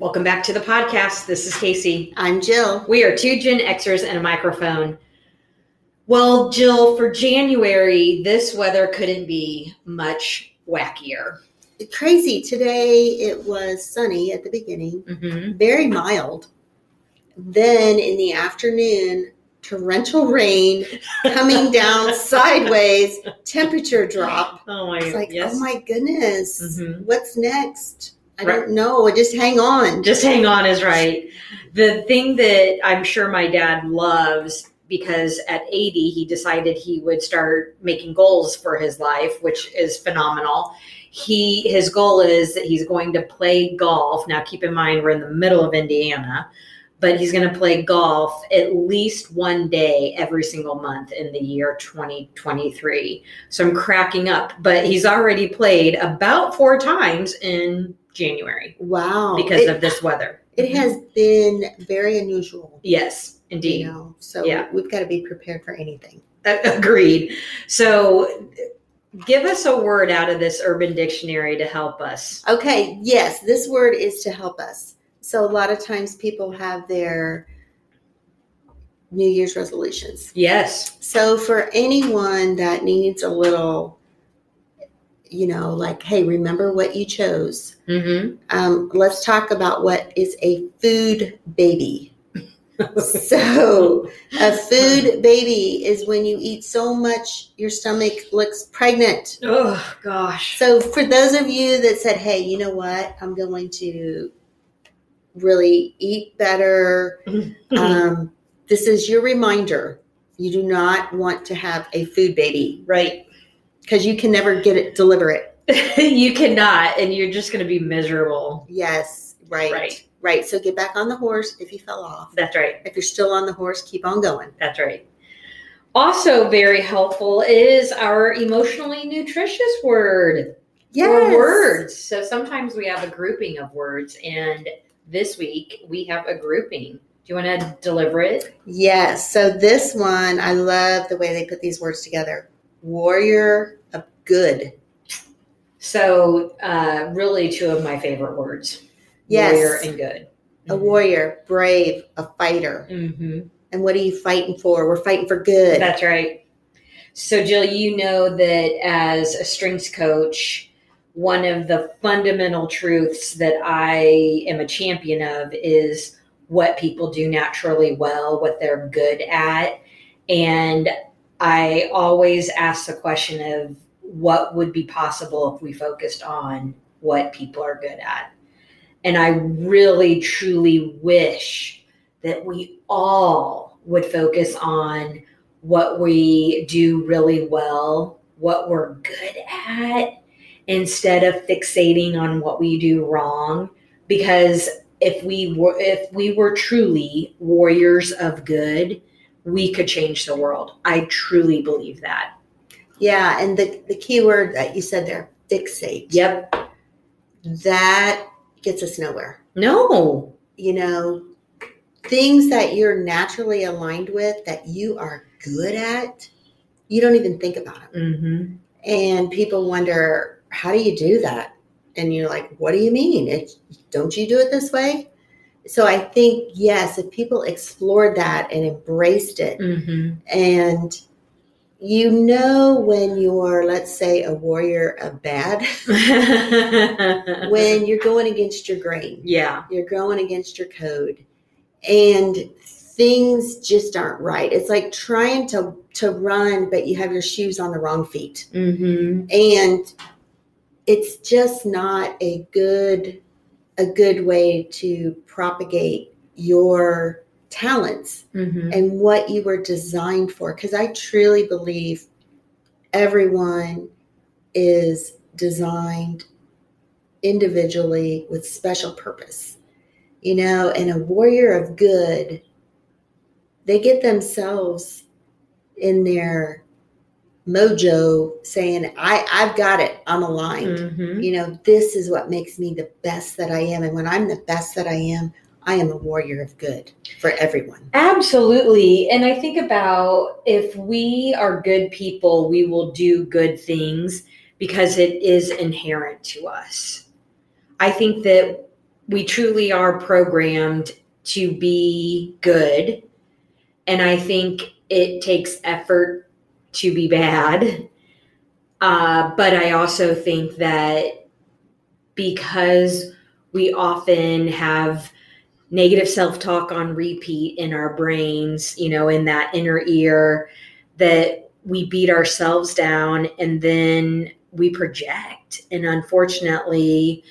Welcome back to the podcast. This is Casey. I'm Jill. We are two Gen Xers and a microphone. Well, Jill, for January, this weather couldn't be much wackier. Crazy. Today it was sunny at the beginning, Mm-hmm. very mild. Then in the afternoon, torrential rain coming down sideways, temperature drop. Oh my It's like, yes. oh my goodness, Mhm. what's next? I Right. don't know. Just hang on. Just hang on is right. The thing that I'm sure my dad loves because at 80 he decided he would start making goals for his life, which is phenomenal. He his goal is that he's going to play golf. Now keep in mind we're in the middle of Indiana, but he's going to play golf at least one day every single month in the year 2023. So I'm cracking up, but he's already played about 4 times in January Wow. because it, of this weather. it mm-hmm. has been very unusual. Yes, You indeed. know, so Yeah. we've got to be prepared for anything. Agreed. So, give us a word out of this Urban Dictionary to help us. Okay, yes, this word is to help us. So a lot of times people have their New Year's resolutions. Yes. So for anyone that needs a little, you know, like, hey, remember what you chose. Mm-hmm. Um, let's talk about what is a food baby. so a food baby is when you eat so much your stomach looks pregnant. Oh gosh. So for those of you that said, "Hey, you know what? I'm going to really eat better," um, this is your reminder. You do not want to have a food baby right. Because you can never get it, deliver it. you cannot, and you're just going to be miserable. Yes, right, Right. right. So get back on the horse if you fell off. That's right. If you're still on the horse, keep on going. That's right. Also, very helpful is our emotionally nutritious word. or words. So sometimes we have a grouping of words, and this week we have a grouping. Do you want to deliver it? Yes. So this one, I love the way they put these words together. Warrior good. So, uh, really, two of my favorite words: Yes. warrior and good. A warrior, brave, a fighter. Mm-hmm. And what are you fighting for? We're fighting for good. That's right. So, Jill, you know that as a strengths coach, one of the fundamental truths that I am a champion of is what people do naturally well, what they're good at. And I always ask the question of what would be possible if we focused on what people are good at. And I really, truly wish that we all would focus on what we do really well, what we're good at, instead of fixating on what we do wrong. Because if we were if we were truly warriors of good, we could change the world. I truly believe that. Yeah, and the, the key word that you said there, fixate. Yep. That gets us nowhere. No. You know, things that you're naturally aligned with that you are good at, you don't even think about them. Mm-hmm. And people wonder, how do you do that? And you're like, what do you mean? It, don't you do it this way? So I think, yes, if people explored that and embraced it, Mm-hmm. and you know when you're, let's say, a warrior of bad, when you're going against your grain, yeah. you're going against your code, and things just aren't right. It's like trying to to run, but you have your shoes on the wrong feet, Mm-hmm. and it's just not a good a good way to propagate your talents Mm-hmm. and what you were designed for. Because I truly believe everyone is designed individually with special purpose. You know, and a warrior of good, they get themselves in their mojo saying, I, I've got it, I'm aligned. Mm-hmm. You know, this is what makes me the best that I am. And when I'm the best that I am, I am a warrior of good for everyone. Absolutely. And I think about if we are good people, we will do good things because it is inherent to us. I think that we truly are programmed to be good. And I think it takes effort to be bad. Uh, but I also think that because we often have negative self talk on repeat in our brains, you know, in that inner ear, that we beat ourselves down and then we project. And unfortunately,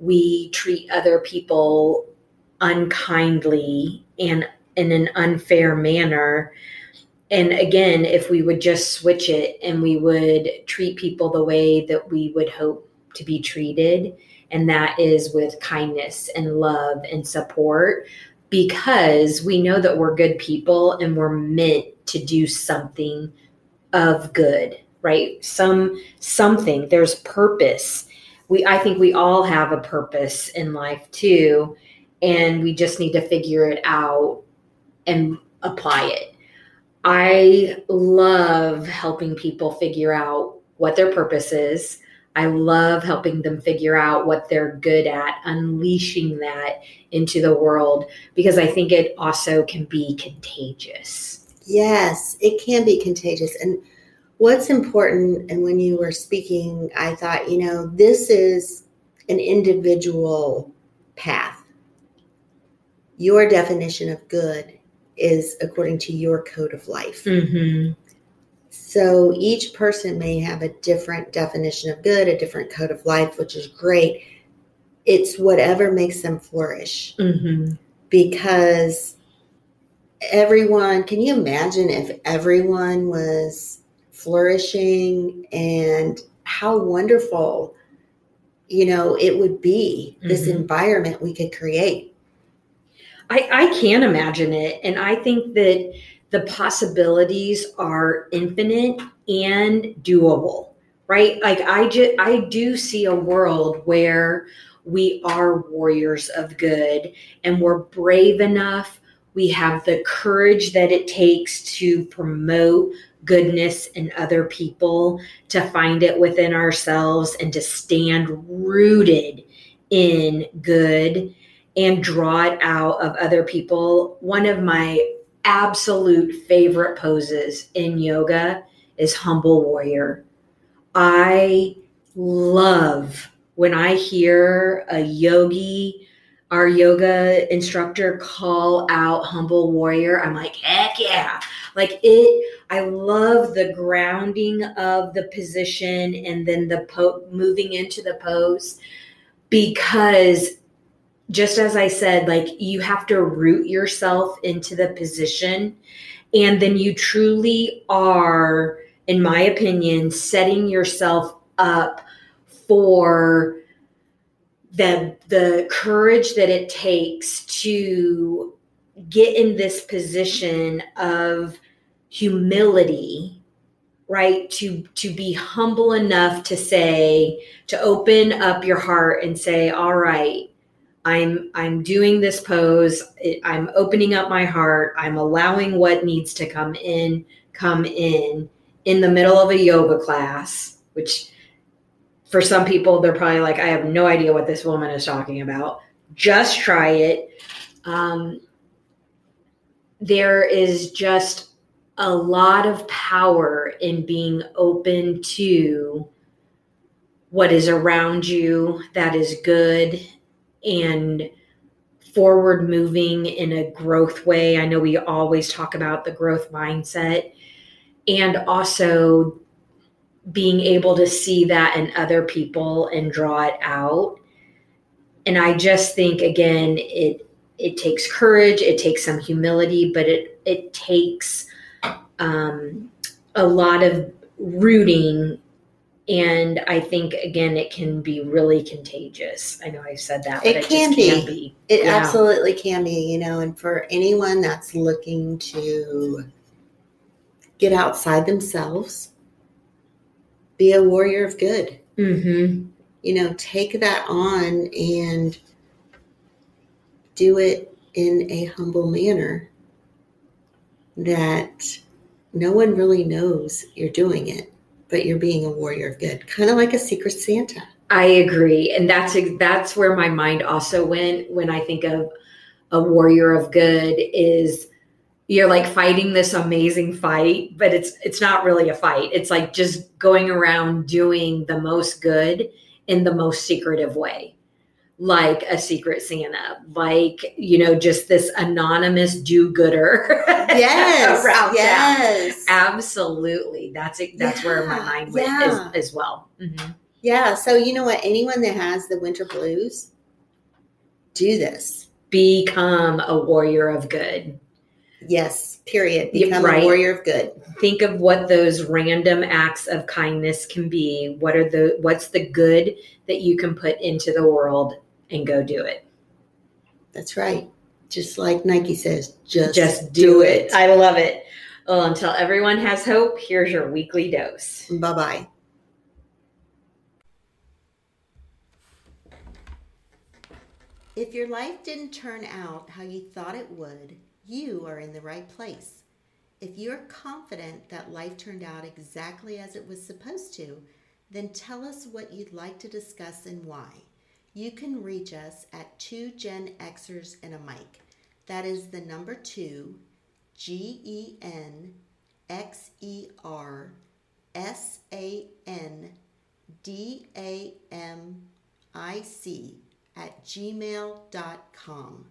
we treat other people unkindly and in an unfair manner. And again, if we would just switch it and we would treat people the way that we would hope to be treated, and that is with kindness and love and support, because we know that we're good people and we're meant to do something of good, right? Some something, there's purpose we I think we all have a purpose in life too and we just need to figure it out and apply it. I love helping people figure out what their purpose is. I love helping them figure out what they're good at, unleashing that into the world because I think it also can be contagious. Yes, it can be contagious. And what's important and when you were speaking i thought you know this is an individual path your definition of good is according to your code of life mm-hmm. So each person may have a different definition of good a different code of life which is great it's whatever makes them flourish mm-hmm. because everyone can you imagine if everyone was flourishing and how wonderful you know it would be mm-hmm. this environment we could create I, I can imagine it and i think that the possibilities are infinite and doable right like i just i do see a world where we are warriors of good and we're brave enough we have the courage that it takes to promote goodness in other people, to find it within ourselves, and to stand rooted in good and draw it out of other people. One of my absolute favorite poses in yoga is humble warrior. I love when I hear a yogi, our yoga instructor, call out humble warrior. I'm like, heck yeah. Like it, I love the grounding of the position and then the po- moving into the pose because just as I said, like you have to root yourself into the position. And then you truly are, in my opinion, setting yourself up for the the courage that it takes to get in this position of humility right? To to be humble enough to say to open up your heart and say all right i'm i'm doing this pose. I'm opening up my heart. I'm allowing what needs to come in come in in the middle of a yoga class which for some people they're probably like i have no idea what this woman is talking about. Just try it. Um, there is just a lot of power in being open to what is around you that is good and forward moving in a growth way. I know we always talk about the growth mindset and also being able to see that in other people and draw it out. And I just think again it it takes courage, it takes some humility, but it it takes um, a lot of rooting and I think again it can be really contagious. I know I've said that, it, it can, be. can, be. It yeah. absolutely can be. You know, and for anyone that's looking to get outside themselves, be a warrior of good. Mm-hmm. You know, take that on and do it in a humble manner that no one really knows you're doing it, but you're being a warrior of good, kind of like a secret Santa. I agree, and that's that's where my mind also went when I think of a warrior of good. Is you're like fighting this amazing fight, but it's it's not really a fight. It's like just going around doing the most good in the most secretive way. Like a secret Santa, like you know, just this anonymous do-gooder. Yes, around yes, town. Absolutely, that's it. That's where my mind went yeah. as, as well. Mhm. yeah. So you know what? Anyone that has the winter blues, do this. Become a warrior of good. Yes. Period. Become right. a warrior of good. think of what those random acts of kindness can be what are the what's the good that you can put into the world and go do it That's right. Just like Nike says, just just do it i love it well until everyone has hope here's your weekly dose Bye bye. If your life didn't turn out how you thought it would, you are in the right place. If you're confident that life turned out exactly as it was supposed to, then tell us what you'd like to discuss and why. You can reach us at two Gen Xers and a mic. That is the number two, G E N X E R S A N D A M I C at gmail.com.